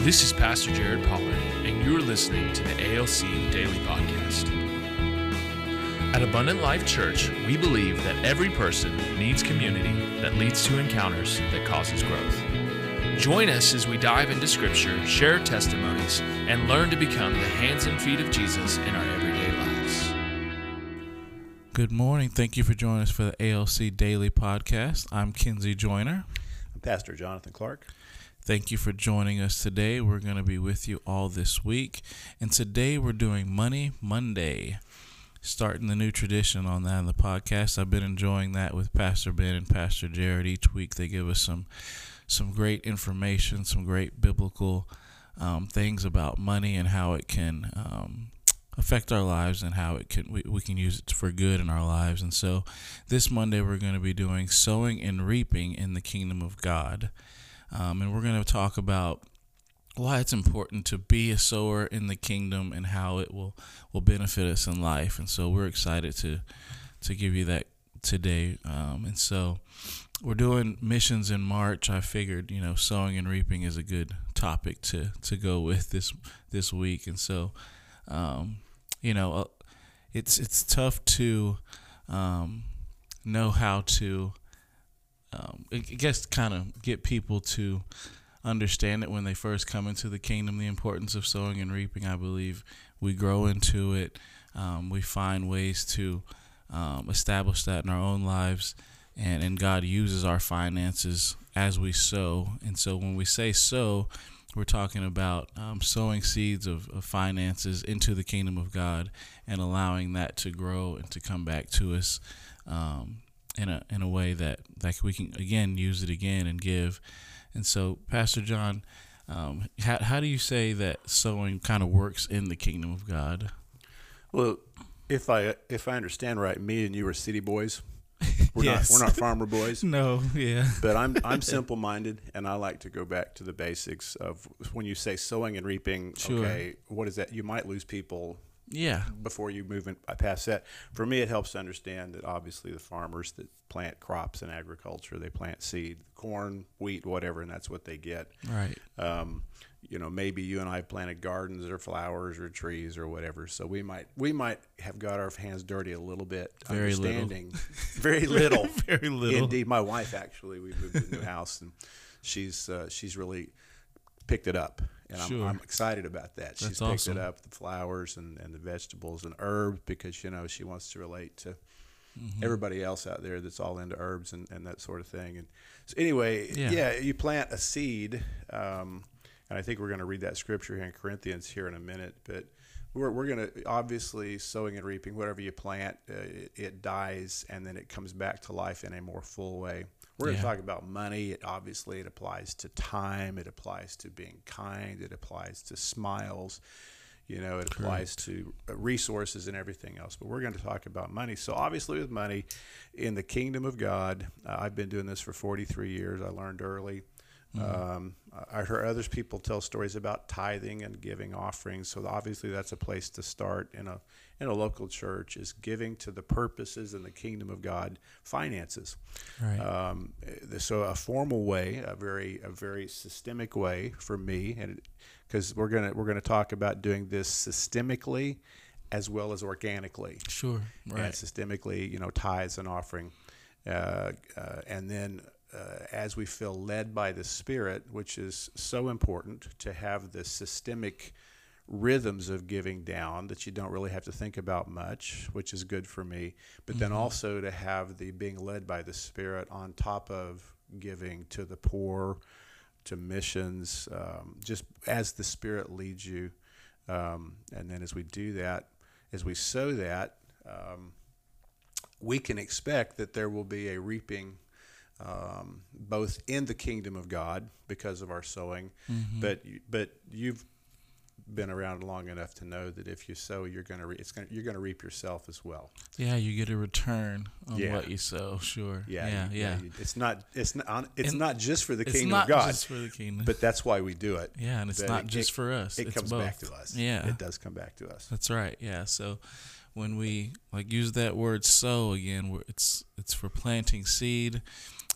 This is Pastor Jared Pollard, and you're listening to the ALC Daily Podcast. At Abundant Life Church, we believe that every person needs community that leads to encounters that causes growth. Join us as we dive into Scripture, share testimonies, and learn to become the hands and feet of Jesus in our everyday lives. Good morning. Thank you for joining us for the ALC Daily Podcast. I'm Kinsey Joyner. I'm Pastor Jonathan Clark. Thank you for joining us today. We're going to be with you all this week. And today we're doing Money Monday, starting the new tradition on that in the podcast. I've been enjoying that with Pastor Ben and Pastor Jared. Each week they give us some some great information, some great biblical um, things about money and how it can um, affect our lives and how it can we, we can use it for good in our lives. And so this Monday we're going to be doing sowing and reaping in the kingdom of God. Um, and we're going to talk about why it's important to be a sower in the kingdom and how it will, will benefit us in life. And so we're excited to to give you that today. Um, and so we're doing missions in March. I figured, you know, sowing and reaping is a good topic to to go with this this week. And so, um, you know, uh, it's it's tough to um, know how to um, I guess kind of get people to understand it when they first come into the kingdom. The importance of sowing and reaping, I believe, we grow into it. Um, we find ways to um, establish that in our own lives, and and God uses our finances as we sow. And so when we say sow, we're talking about um, sowing seeds of, of, finances into the kingdom of God and allowing that to grow and to come back to us um, in a in a way that that we can again use it again and give. And so, Pastor John, um, how how do you say that sowing kind of works in the kingdom of God? Well, if I if I understand right, me and you are city boys. We're yes. not we're not farmer boys. no, yeah. but I'm I'm simple minded, and I like to go back to the basics of when you say sowing and reaping. Sure. Okay, what is that? You might lose people yeah. before you move in, past that. For me it helps to understand that obviously the farmers that plant crops in agriculture they plant seed corn wheat whatever and that's what they get. Right. Um, you know maybe you and i planted gardens or flowers or trees or whatever so we might we might have got our hands dirty a little bit very understanding. Little. very little. Very little. Indeed my wife actually we moved to a new house and she's uh, she's really picked it up and sure. I'm, I'm, excited about that. That's She's picked awesome. it up, the flowers and, and the vegetables and herbs, because you know she wants to relate to mm-hmm. everybody else out there that's all into herbs and, and that sort of thing. And so anyway, yeah, yeah you plant a seed, um, and I think we're going to read that scripture here in Corinthians here in a minute, but. We're, we're going to obviously sowing and reaping whatever you plant uh, it, it dies and then it comes back to life in a more full way we're going to talk about money. It obviously it applies to time. It applies to being kind. It applies to smiles. You know, it applies to uh, resources and everything else. But we're going to talk about money. So obviously, with money, in the kingdom of God, uh, I've been doing this for 43 years. I learned early. Mm-hmm. Um, I heard others people tell stories about tithing and giving offerings. So obviously, that's a place to start in a in a local church is giving to the purposes and the kingdom of God finances. Right. Um, so a formal way, a very a very systemic way for me, and because we're gonna we're gonna talk about doing this systemically as well as organically. Sure. Right. And systemically, you know, tithes and offering, uh, uh, and then. Uh, as we feel led by the Spirit, which is so important to have the systemic rhythms of giving down that you don't really have to think about much, which is good for me. But mm-hmm. then also to have the being led by the Spirit on top of giving to the poor, to missions, um, just as the Spirit leads you. Um, and then as we do that, as we sow that, um, we can expect that there will be a reaping um, both in the kingdom of God because of our sowing, mm-hmm. but but you've been around long enough to know that if you sow, you're gonna re- it's gonna you're gonna reap yourself as well. Yeah, you get a return on yeah. what you sow. Sure. Yeah, yeah, you, yeah. You, it's not it's not it's and not just for the kingdom of God. just for the kingdom. But that's why we do it. Yeah, and it's but not it, just it, for us. It it's comes both. back to us. Yeah, it does come back to us. That's right. Yeah. So when we like use that word sow again, it's it's for planting seed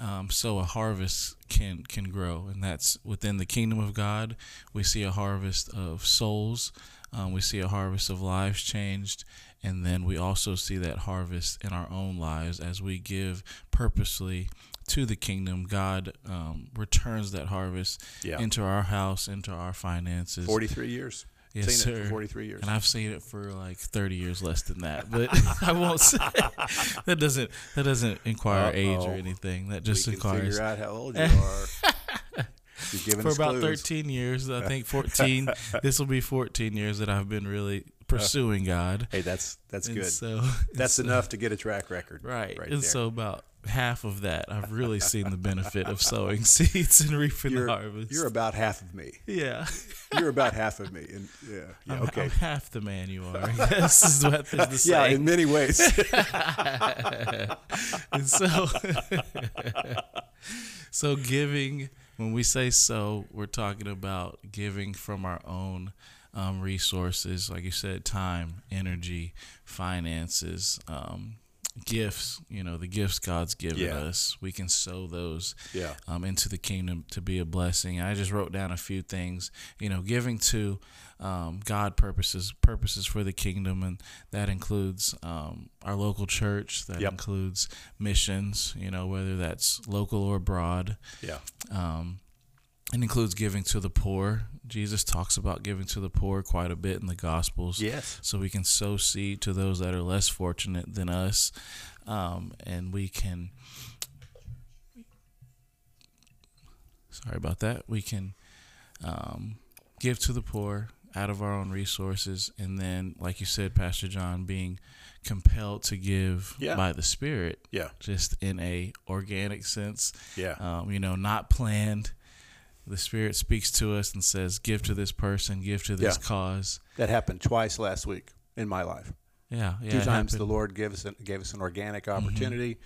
um, so a harvest can can grow, and that's within the kingdom of God. We see a harvest of souls. Um, we see a harvest of lives changed, and then we also see that harvest in our own lives as we give purposely to the kingdom. God um, returns that harvest Yeah. into our house, into our finances. 43 years. Yes, Seen it sir. for 43 years. And I've seen it for like 30 years less than that, but I won't say that doesn't that doesn't inquire age or Uh-oh. anything. That we just can inquires figure out how old you are. You're for about clues. 13 years. I think 14. this will be 14 years that I've been really uh, pursuing God. Hey, that's that's And good. So that's so- uh, enough to get a track record. Right. Right and there. so about half of that, I've really seen the benefit of sowing seeds and reaping you're, the harvest. you're about half of me. yeah. You're about half of me. And yeah, yeah I'm, okay. I'm half the man you are. Guess is what is the yeah, in many ways. and so so giving when we say so we're talking about giving from our own um, resources like you said time energy finances um, gifts you know the gifts god's given Yeah. us we can sow those Yeah. um, into the kingdom to be a blessing. I just wrote down a few things, you know, giving to um, God purposes, purposes for the kingdom, and that includes um, our local church. That Yep. includes missions, you know, whether that's local or abroad. yeah. Um, it includes giving to the poor. Jesus talks about giving to the poor quite a bit in the Gospels Yes. so we can sow seed to those that are less fortunate than us um, and we can sorry about that we can um, give to the poor out of our own resources and then like you said pastor john being compelled to give Yeah. by the spirit Yeah. just in a organic sense Yeah. um, you know not planned the spirit speaks to us and says give to this person give to this Yeah. cause That happened twice last week in my life. yeah, yeah. Two it times the. Lord gave us an, gave us an organic mm-hmm. opportunity.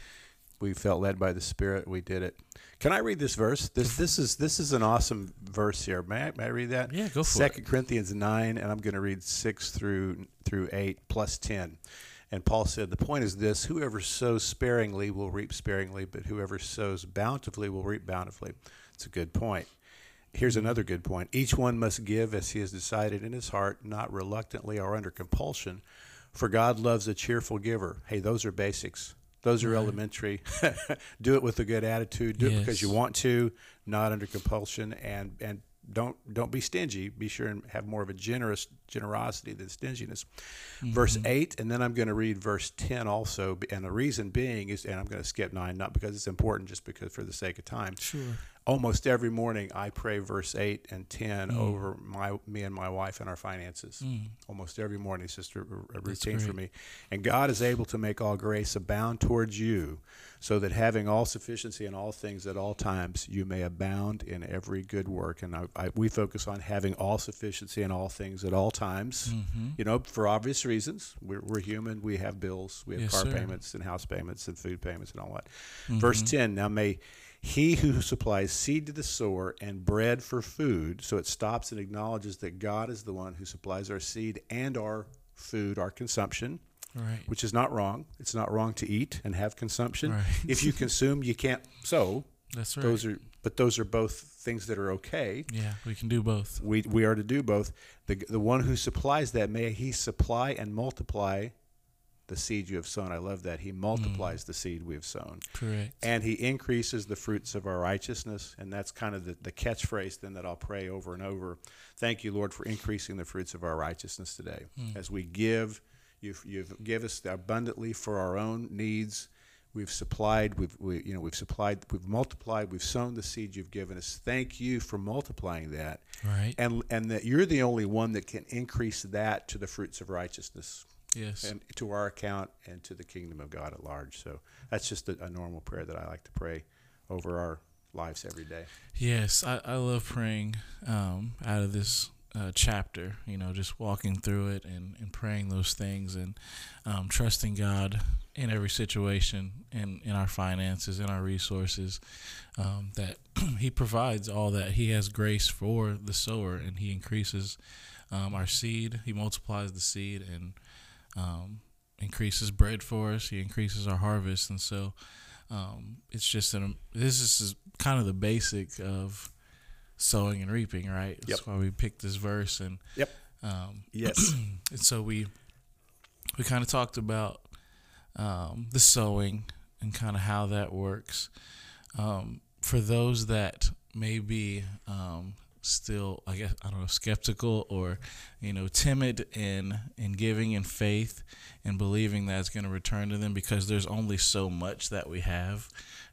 We felt led by the Spirit. We did it. Can I read this verse? This this is this is an awesome verse here. May I, may I read that? Yeah, go for Second Corinthians nine, and I'm going to read six through through eight plus ten. And Paul said, the point is this: whoever sows sparingly will reap sparingly, but whoever sows bountifully will reap bountifully. It's a good point. Here's another good point. Each one must give as he has decided in his heart, not reluctantly or under compulsion, for God loves a cheerful giver. Hey, those are basics. Those are elementary. do it with a good attitude. Do it because you want to, not under compulsion, and and don't don't be stingy. Be sure and have more of a generous generosity than stinginess. Verse mm-hmm. eight, and then I'm going to read verse ten also. And the reason being is, and I'm going to skip nine, not because it's important, just because for the sake of time Sure. Almost every morning I pray verse 8 and 10 over my me and my wife and our finances. Almost every morning it's just a, a routine for me. And God is able to make all grace abound towards you so that having all sufficiency in all things at all times you may abound in every good work. And I, I, we focus on having all sufficiency in all things at all times. Mm-hmm. You know, for obvious reasons. We're, we're human. We have bills. We have Yes, car sir. payments and house payments and food payments and all that. Mm-hmm. Verse 10 Now may he who supplies seed to the sower and bread for food, so it stops and acknowledges that God is the one who supplies our seed and our food, our consumption, Right. which is not wrong. It's not wrong to eat and have consumption. Right. if you consume, you can't sow. That's right. Those are, but those are both things that are okay. yeah, we can do both. We, we are to do both. The, the one who supplies that, may he supply and multiply the seed you have sown. I love that. He multiplies mm. the seed we have sown. Correct. and he increases the fruits of our righteousness. And that's kind of the, the catchphrase then that i'll pray over and over. Thank you lord for increasing the fruits of our righteousness today. Mm. As we give you've, you've give us abundantly for our own needs. We've supplied we've we, you know we've supplied we've multiplied we've sown the seed you've given us. Thank you for multiplying that. Right. and and that you're the only one that can increase that to the fruits of righteousness yes. and to our account and to the kingdom of God at large. So that's just a, a normal prayer that I like to pray over our lives every day. Yes, I, I love praying um, out of this uh, chapter, you know, just walking through it and, and praying those things and um, trusting God in every situation, in, in our finances, in our resources, um, that He provides all that. He has grace for the sower and He increases um, our seed, He multiplies the seed and um, increases bread for us, He increases our harvest. And so, um, it's just an this is kind of the basic of sowing and reaping, right? That's Yep. why we picked this verse and Yep. um, Yes. and so we we kind of talked about um, the sowing and kind of how that works. Um, for those that may be um, still, I guess I don't know, skeptical or you know timid in in giving in faith and believing that it's going to return to them because there's only so much that we have.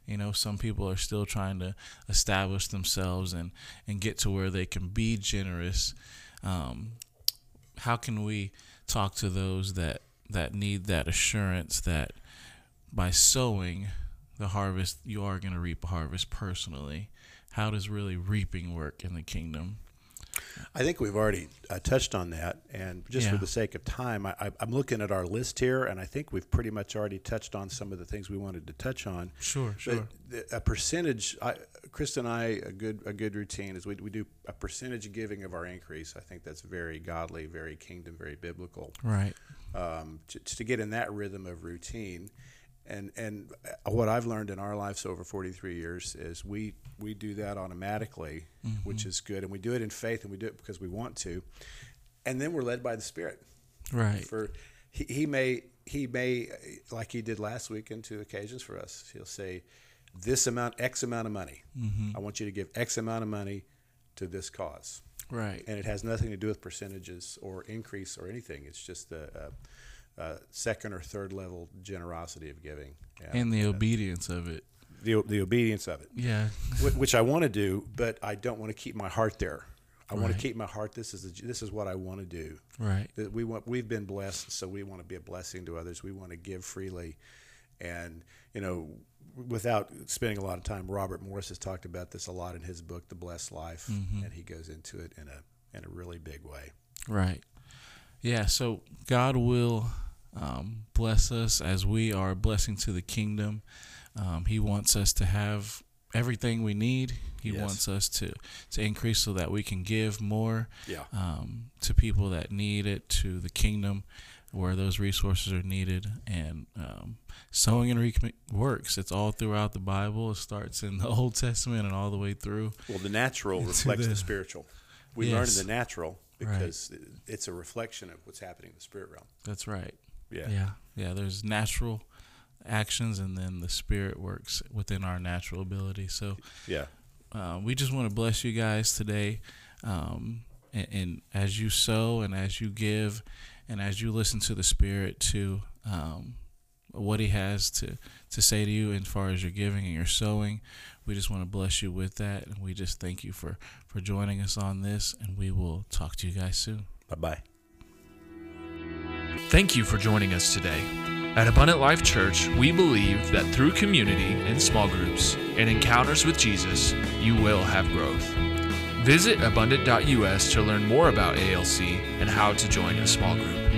You know, some people are still trying to establish themselves and and get to where they can be generous. Um, how can we talk to those that that need that assurance that by sowing the harvest you are going to reap a harvest personally how does really reaping work in the kingdom I think we've already uh, touched on that, and just for the sake of time, I, I'm looking at our list here, and I think we've pretty much already touched on some of the things we wanted to touch on. sure But the- a percentage, I, Krista and I, a good a good routine is we, we do a percentage giving of our increase. I think that's very godly, very kingdom, very biblical. right Um, to, to get in that rhythm of routine, and and uh, what I've learned in our lives over 43 years is we we do that automatically, which is good, and we do it in faith, and we do it because we want to, and then we're led by the Spirit. Right. For he, he may he may like he did last week into occasions for us he'll say this amount x amount of money i want you to give x amount of money to this cause. Right. And it has nothing to do with percentages or increase or anything. It's just the a, a second or third level generosity of giving and the obedience of it the, the obedience of it yeah which I want to do, but I don't want to keep my heart there. I want Right. to keep my heart. This is the, this is what I want to do. right we want. We've been blessed, so we want to be a blessing to others. We want to give freely, and you know, without spending a lot of time. Robert Morris has talked about this a lot in his book, The Blessed Life, mm-hmm. and he goes into it in a in a really big way. Right. Yeah. So God will um, bless us as we are a blessing to the kingdom. Um, he wants us to have everything we need. He Yes. wants us to to increase so that we can give more Yeah. um, to people that need it, to the kingdom where those resources are needed. And um, sowing and reaping works. It's all throughout the Bible. It starts in the Old Testament and all the way through. Well, the natural reflects the, the- spiritual. We learn in the natural Right. because it's a reflection of what's happening in the spirit realm. That's right. Yeah. Yeah, yeah. There's natural actions, and then the spirit works within our natural ability. So Yeah. uh, we just want to bless you guys today, um, and, and as you sow and as you give, and as you listen to the Spirit to um, what He has to to say to you as far as your giving and your sowing. We just want to bless you with that, and we just thank you for for joining us on this. And we will talk to you guys soon. Bye bye. Thank you for joining us today. At Abundant Life Church, we believe that through community and small groups and encounters with Jesus, you will have growth. Visit abundant.us to learn more about ALC and how to join a small group.